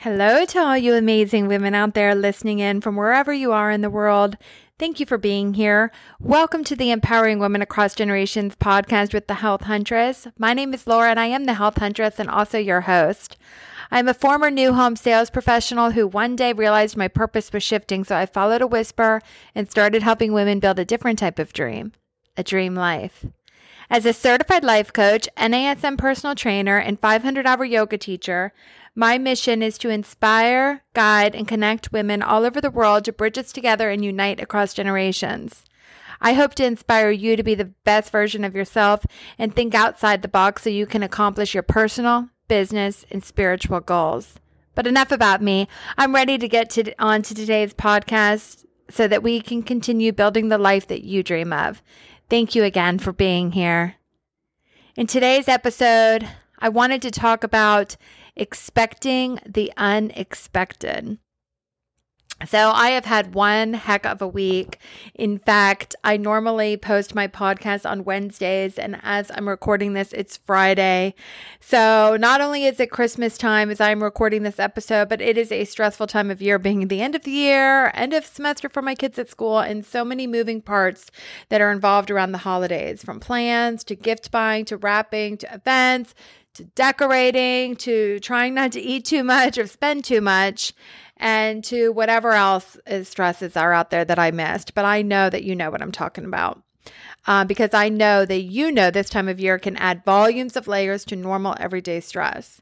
Hello to all you amazing women out there listening in from wherever you are in the world. Thank you for being here. Welcome to the Empowering Women Across Generations podcast with the Health Huntress. My name is Laura and I am the Health Huntress and also your host. I'm a former new home sales professional who one day realized my purpose was shifting, so I followed a whisper and started helping women build a different type of dream a dream life. As a certified life coach, NASM personal trainer, and 500 hour yoga teacher, my mission is to inspire, guide, and connect women all over the world to bridge us together and unite across generations. I hope to inspire you to be the best version of yourself and think outside the box so you can accomplish your personal, business, and spiritual goals. But enough about me. I'm ready to get to, on to today's podcast so that we can continue building the life that you dream of. Thank you again for being here. In today's episode, I wanted to talk about expecting the unexpected. So I have had one heck of a week. In fact, I normally post my podcast on Wednesdays, and as I'm recording this, it's Friday. So not only is it Christmas time as I'm recording this episode, but it is a stressful time of year, being the end of the year, end of semester for my kids at school, and so many moving parts that are involved around the holidays from plans to gift buying to wrapping to events to decorating to trying not to eat too much or spend too much and to whatever else stresses are out there that I missed. But I know that you know what I'm talking about. Uh, because I know that you know this time of year can add volumes of layers to normal everyday stress.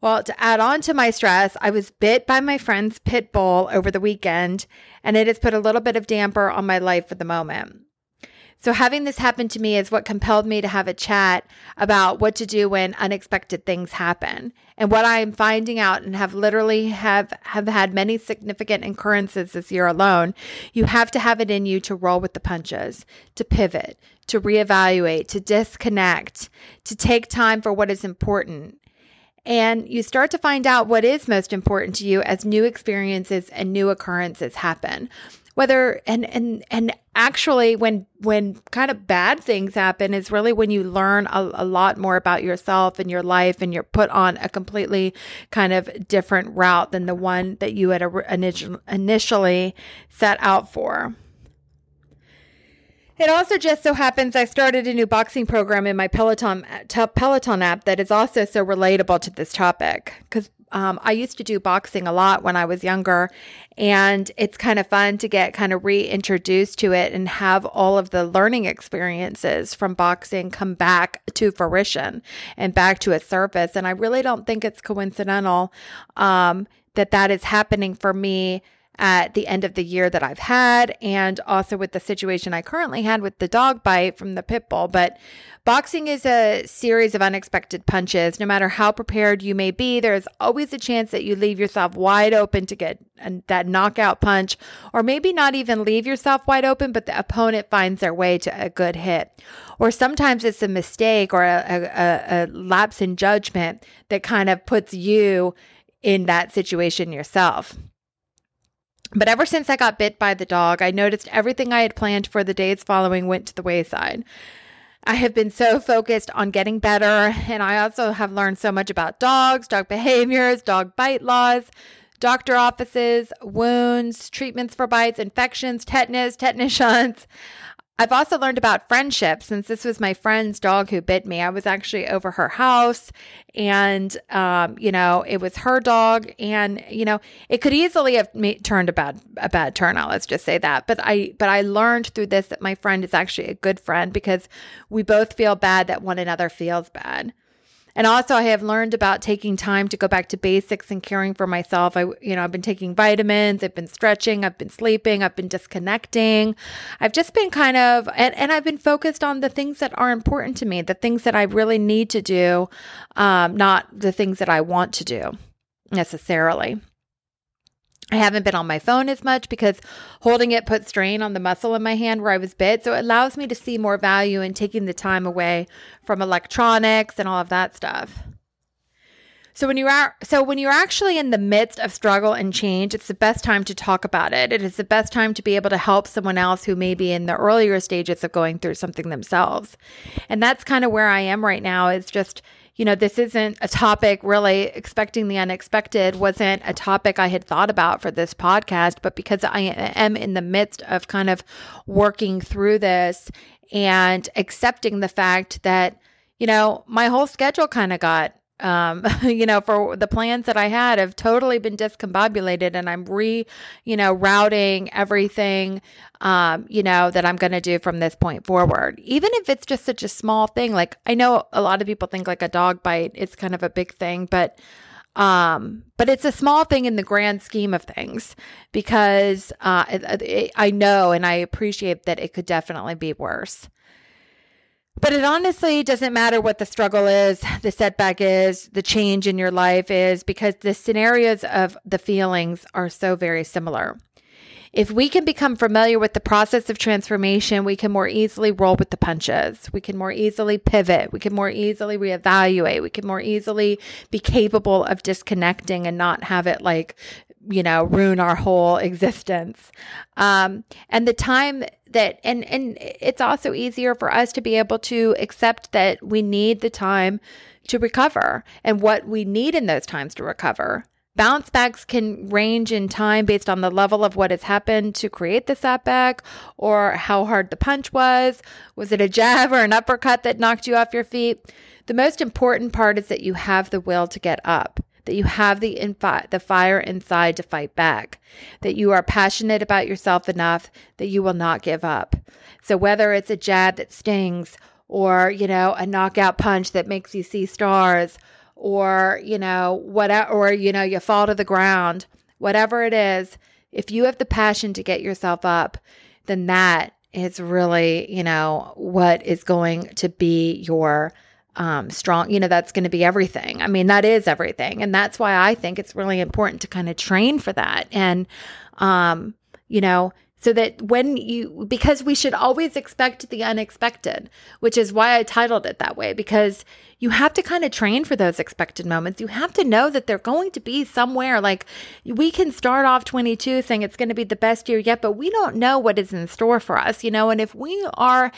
Well, to add on to my stress, I was bit by my friend's pit bull over the weekend, and it has put a little bit of damper on my life at the moment. So, having this happen to me is what compelled me to have a chat about what to do when unexpected things happen. And what I'm finding out and have literally have have had many significant occurrences this year alone, you have to have it in you to roll with the punches, to pivot, to reevaluate, to disconnect, to take time for what is important. And you start to find out what is most important to you as new experiences and new occurrences happen whether and and and actually when when kind of bad things happen is really when you learn a, a, lot more about yourself and your life and you're put on a completely kind of different route than the one that you had initially set out for. It also just so happens I started a new boxing program in my Peloton Peloton app that is also so relatable to this topic because um, I used to do boxing a lot when I was younger, and it's kind of fun to get kind of reintroduced to it and have all of the learning experiences from boxing come back to fruition and back to a surface. And I really don't think it's coincidental um, that that is happening for me at the end of the year that I've had, and also with the situation I currently had with the dog bite from the pit bull. But boxing is a series of unexpected punches. No matter how prepared you may be, there's always a chance that you leave yourself wide open to get that knockout punch, or maybe not even leave yourself wide open, but the opponent finds their way to a good hit. Or sometimes it's a mistake or a, a, a lapse in judgment that kind of puts you in that situation yourself. But ever since I got bit by the dog, I noticed everything I had planned for the days following went to the wayside. I have been so focused on getting better, and I also have learned so much about dogs, dog behaviors, dog bite laws, doctor offices, wounds, treatments for bites, infections, tetanus, tetanus shots. I've also learned about friendship since this was my friend's dog who bit me. I was actually over her house and, um, you know, it was her dog and, you know, it could easily have turned a bad, a bad turnout. Let's just say that. But I, but I learned through this that my friend is actually a good friend because we both feel bad that one another feels bad. And also I have learned about taking time to go back to basics and caring for myself. I you know, I've been taking vitamins, I've been stretching, I've been sleeping, I've been disconnecting. I've just been kind of and, and I've been focused on the things that are important to me, the things that I really need to do, um, not the things that I want to do necessarily. I haven't been on my phone as much because holding it put strain on the muscle in my hand where I was bit. So it allows me to see more value in taking the time away from electronics and all of that stuff. So when you are so when you're actually in the midst of struggle and change, it's the best time to talk about it. It is the best time to be able to help someone else who may be in the earlier stages of going through something themselves. And that's kind of where I am right now is just you know, this isn't a topic really expecting the unexpected wasn't a topic I had thought about for this podcast, but because I am in the midst of kind of working through this and accepting the fact that, you know, my whole schedule kind of got um, you know, for the plans that I had have totally been discombobulated and I'm re, you know, routing everything, um, you know, that I'm going to do from this point forward. Even if it's just such a small thing, like I know a lot of people think like a dog bite is kind of a big thing, but, um, but it's a small thing in the grand scheme of things because, uh, it, it, I know and I appreciate that it could definitely be worse. But it honestly doesn't matter what the struggle is, the setback is, the change in your life is, because the scenarios of the feelings are so very similar. If we can become familiar with the process of transformation, we can more easily roll with the punches. We can more easily pivot. We can more easily reevaluate. We can more easily be capable of disconnecting and not have it like, you know, ruin our whole existence. Um, and the time that and and it's also easier for us to be able to accept that we need the time to recover and what we need in those times to recover. Bounce backs can range in time based on the level of what has happened to create the setback or how hard the punch was. Was it a jab or an uppercut that knocked you off your feet? The most important part is that you have the will to get up that you have the infi- the fire inside to fight back, that you are passionate about yourself enough that you will not give up. So whether it's a jab that stings or, you know, a knockout punch that makes you see stars or, you know, whatever or you know, you fall to the ground, whatever it is, if you have the passion to get yourself up, then that is really, you know, what is going to be your um, strong, you know, that's going to be everything. I mean, that is everything. And that's why I think it's really important to kind of train for that. And, um, you know, so that when you, because we should always expect the unexpected, which is why I titled it that way, because you have to kind of train for those expected moments. You have to know that they're going to be somewhere. Like we can start off 22 saying it's going to be the best year yet, but we don't know what is in store for us, you know? And if we are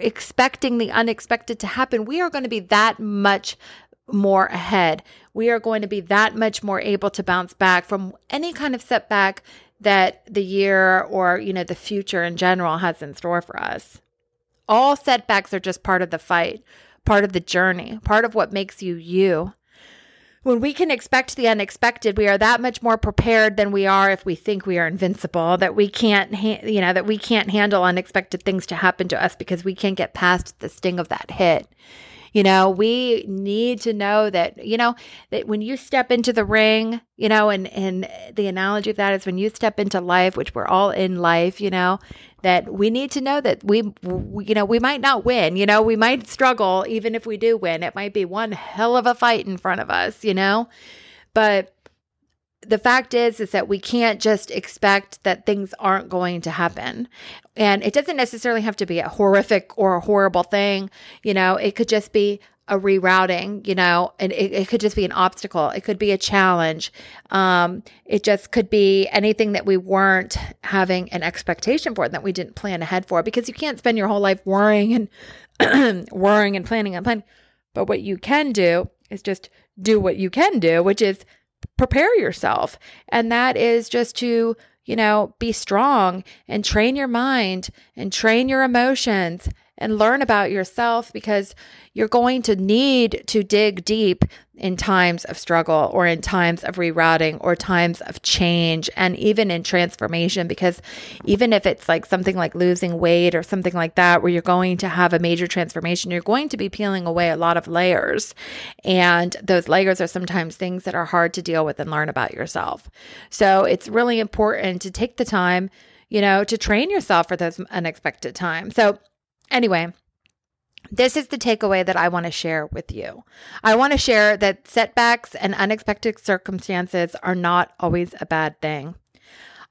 expecting the unexpected to happen, we are going to be that much more ahead. We are going to be that much more able to bounce back from any kind of setback that the year or, you know, the future in general has in store for us. All setbacks are just part of the fight, part of the journey, part of what makes you you. When we can expect the unexpected, we are that much more prepared than we are if we think we are invincible, that we can't, ha- you know, that we can't handle unexpected things to happen to us because we can't get past the sting of that hit. You know, we need to know that, you know, that when you step into the ring, you know, and and the analogy of that is when you step into life, which we're all in life, you know, that we need to know that we, we you know, we might not win, you know, we might struggle even if we do win. It might be one hell of a fight in front of us, you know. But the fact is is that we can't just expect that things aren't going to happen. And it doesn't necessarily have to be a horrific or a horrible thing. You know it could just be a rerouting you know and it, it could just be an obstacle. It could be a challenge. Um, it just could be anything that we weren't having an expectation for that we didn't plan ahead for because you can't spend your whole life worrying and worrying and planning and planning. But what you can do is just do what you can do which is prepare yourself. And that is just to, you know, be strong and train your mind and train your emotions and learn about yourself because you're going to need to dig deep in times of struggle or in times of rerouting or times of change and even in transformation because even if it's like something like losing weight or something like that where you're going to have a major transformation you're going to be peeling away a lot of layers. And those layers are sometimes things that are hard to deal with and learn about yourself. So it's really important to take the time you know to train yourself for those unexpected times. So Anyway, this is the takeaway that I want to share with you. I want to share that setbacks and unexpected circumstances are not always a bad thing.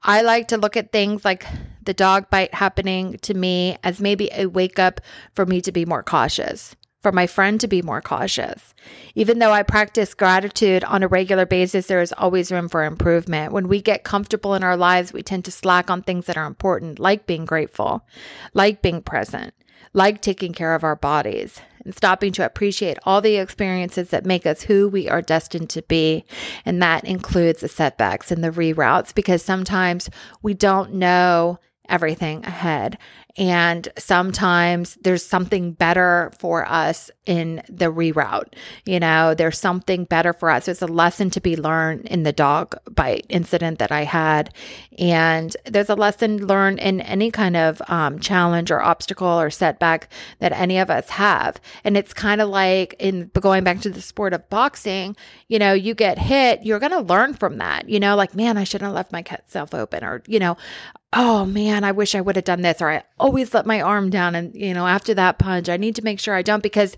I like to look at things like the dog bite happening to me as maybe a wake up for me to be more cautious, for my friend to be more cautious. Even though I practice gratitude on a regular basis, there is always room for improvement. When we get comfortable in our lives, we tend to slack on things that are important, like being grateful, like being present like taking care of our bodies. and stopping to appreciate all the experiences that make us who we are destined to be. And that includes the setbacks and the reroutes because sometimes we don't know everything ahead. And sometimes there's something better for us in the reroute. You know, there's something better for us. It's a lesson to be learned in the dog bite incident that I had. And there's a lesson learned in any kind of um, challenge or obstacle or setback that any of us have. And it's kind of like in going back to the sport of boxing, you know, you get hit, you're going to learn from that. You know, like, man, I shouldn't have left myself open. Or, you know, oh man, I wish I would have done this, or I always let my arm down. And, you know, after that punch, I need to make sure I don't because,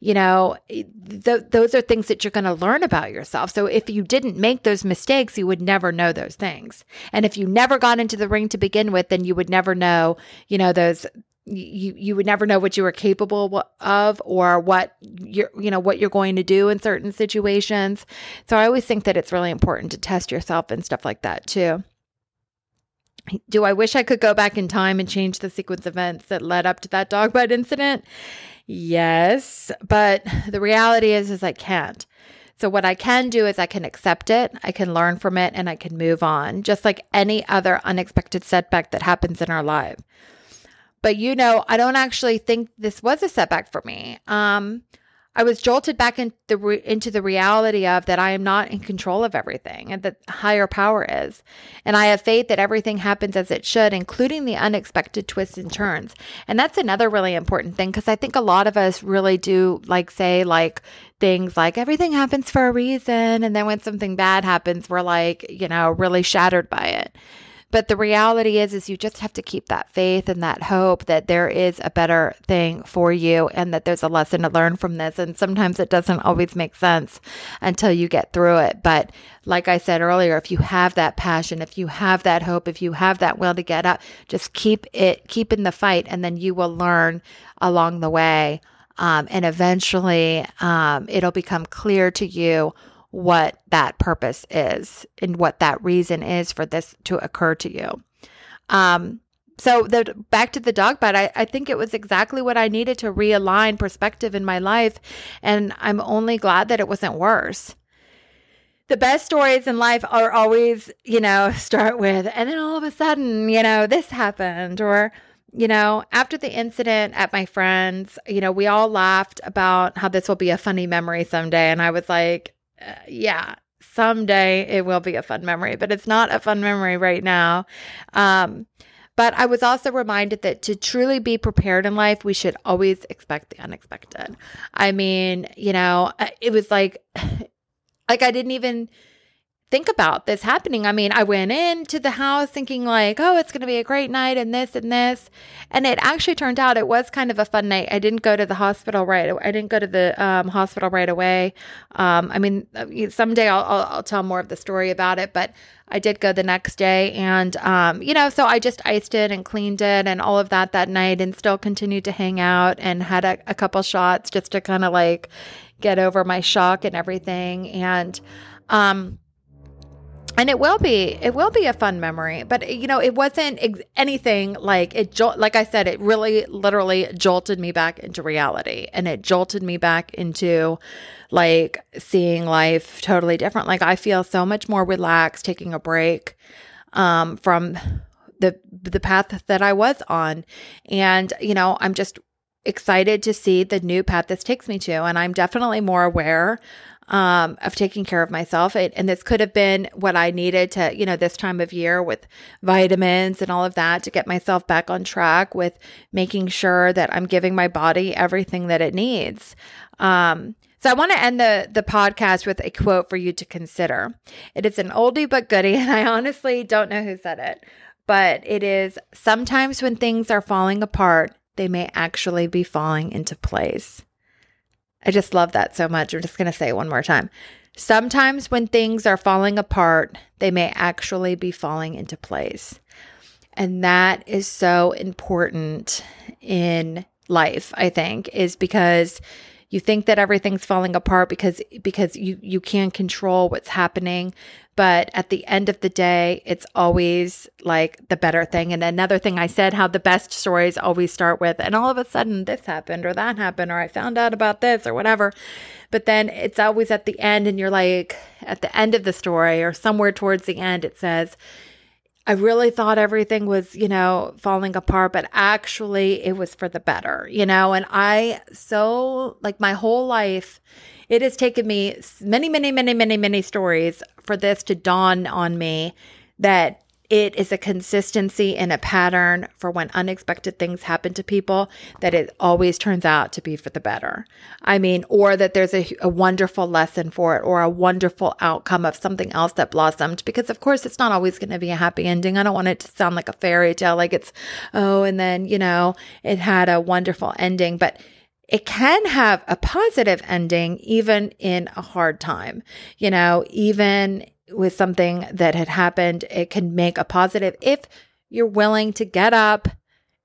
you know, th- those are things that you're going to learn about yourself. So if you didn't make those mistakes, you would never know those things. And if you never got into the ring to begin with, then you would never know, you know, those you you would never know what you were capable of or what you're you know what you're going to do in certain situations so i always think that it's really important to test yourself and stuff like that too do I wish I could go back in time and change the sequence of events that led up to that dog bite incident? Yes, but the reality is is I can't. So what I can do is I can accept it, I can learn from it and I can move on, just like any other unexpected setback that happens in our life. But you know, I don't actually think this was a setback for me. Um I was jolted back in the re- into the reality of that I am not in control of everything and that higher power is. And I have faith that everything happens as it should, including the unexpected twists and turns. And that's another really important thing because I think a lot of us really do like say like things like everything happens for a reason and then when something bad happens we're like, you know, really shattered by it. But the reality is is you just have to keep that faith and that hope that there is a better thing for you and that there's a lesson to learn from this and sometimes it doesn't always make sense until you get through it. But like I said earlier, if you have that passion, if you have that hope, if you have that will to get up, just keep it keep in the fight and then you will learn along the way. Um, and eventually um, it'll become clear to you what that purpose is and what that reason is for this to occur to you. Um, so the back to the dog bite, I, I think it was exactly what I needed to realign perspective in my life. And I'm only glad that it wasn't worse. The best stories in life are always, you know, start with, and then all of a sudden, you know, this happened, or, you know, after the incident at my friend's, you know, we all laughed about how this will be a funny memory someday. And I was like, uh, yeah, someday it will be a fun memory, but it's not a fun memory right now. Um, but I was also reminded that to truly be prepared in life, we should always expect the unexpected. I mean, you know, it was like, like I didn't even think about this happening. I mean, I went into the house thinking like, oh, it's going to be a great night and this and this. And it actually turned out it was kind of a fun night. I didn't go to the hospital right. I didn't go to the um, hospital right away. Um, I mean, uh, someday I'll, I'll, I'll, tell more of the story about it, but I did go the next day. And, um, you know, so I just iced it and cleaned it and all of that that night and still continued to hang out and had a, a couple shots just to kind of like get over my shock and everything. And, um, and it will be it will be a fun memory but you know it wasn't ex- anything like it jol- like i said it really literally jolted me back into reality. And it jolted me back into like seeing life totally different. Like i feel so much more relaxed taking a break um, from the the path that i was on. And you know i'm just excited to see the new path this takes me to. And i'm definitely more aware um, of taking care of myself. It, and this could have been what I needed to, you know, this time of year with vitamins and all of that to get myself back on track with making sure that I'm giving my body everything that it needs. Um, so I want to end the the podcast with a quote for you to consider. It is an oldie but goodie, and I honestly don't know who said it, but it is sometimes when things are falling apart, they may actually be falling into place. I just love that so much. I'm just going to say it one more time. Sometimes when things are falling apart, they may actually be falling into place. And that is so important in life, I think, is because you think that everything's falling apart because because you you can't control what's happening But at the end of the day, it's always like the better thing. And another thing I said, how the best stories always start with, and all of a sudden this happened or that happened, or I found out about this or whatever. But then it's always at the end, and you're like, at the end of the story or somewhere towards the end, it says, I really thought everything was, you know, falling apart, but actually it was for the better, you know? And I so, like, my whole life, it has taken me many, many, many, many, many stories for this to dawn on me that it is a consistency and a pattern for when unexpected things happen to people that it always turns out to be for the better. I mean, or that there's a, a, wonderful lesson for it or a wonderful outcome of something else that blossomed. Because, of course, it's not always going to be a happy ending. I don't want it to sound like a fairy tale, like it's, oh, and then, you know, it had a wonderful ending. But it can have a positive ending even in a hard time. You know, even with something that had happened, it can make a positive if you're willing to get up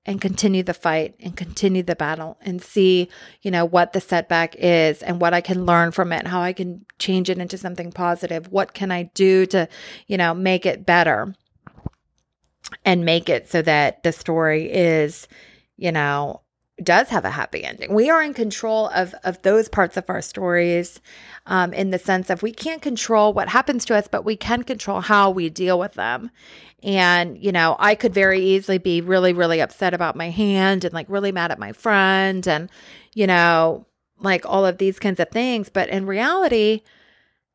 and continue the fight and continue the battle and see, you know, what the setback is and what I can learn from it, how I can change it into something positive. What can I do to, you know, make it better and make it so that the story is, you know, does have a happy ending. We are in control of of those parts of our stories, um, in the sense of we can't control what happens to us, but we can control how we deal with them. And you know, I could very easily be really, really upset about my hand and like really mad at my friend, and you know, like all of these kinds of things. But in reality,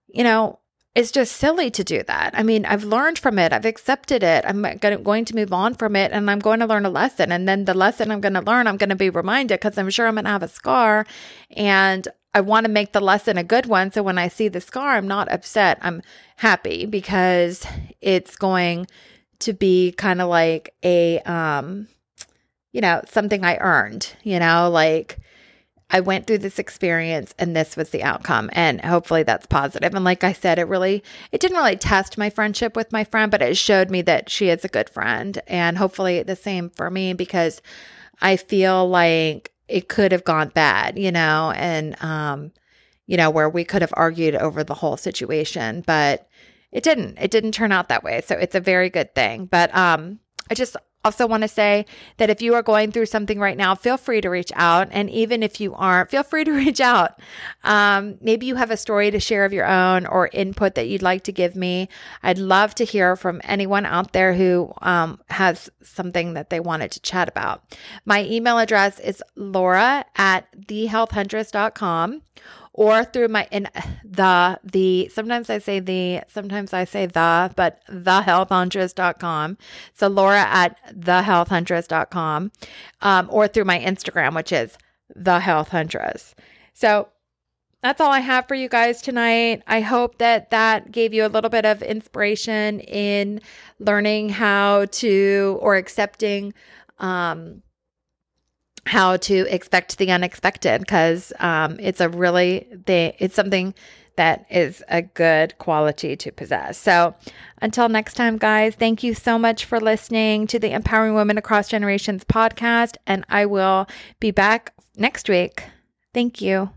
you know, it's just silly to do that. I mean, I've learned from it. I've accepted it. I'm going to move on from it and I'm going to learn a lesson. And then the lesson I'm going to learn, I'm going to be reminded because I'm sure I'm going to have a scar and I want to make the lesson a good one. So when I see the scar, I'm not upset. I'm happy because it's going to be kind of like a, um, you know, something I earned, you know, like, I went through this experience and this was the outcome. And hopefully that's positive. And like I said, it really, it didn't really test my friendship with my friend, but it showed me that she is a good friend. And hopefully the same for me because I feel like it could have gone bad, you know, and, um, you know, where we could have argued over the whole situation, but it didn't. It didn't turn out that way. So it's a very good thing. But um, I just also want to say that if you are going through something right now, feel free to reach out. And even if you aren't, feel free to reach out. Um, maybe you have a story to share of your own or input that you'd like to give me. I'd love to hear from anyone out there who um, has something that they wanted to chat about. My email address is laura at thehealthhuntress.com or through my in the the sometimes I say the sometimes I say the but thehealthhuntress.com. So Laura at thehealthhuntress.com um, or through my Instagram, which is the health huntress. So that's all I have for you guys tonight. I hope that that gave you a little bit of inspiration in learning how to or accepting um, how to expect the unexpected because um, it's a really they it's something that is a good quality to possess. So until next time, guys, thank you so much for listening to the Empowering Women Across Generations podcast, and I will be back next week. Thank you.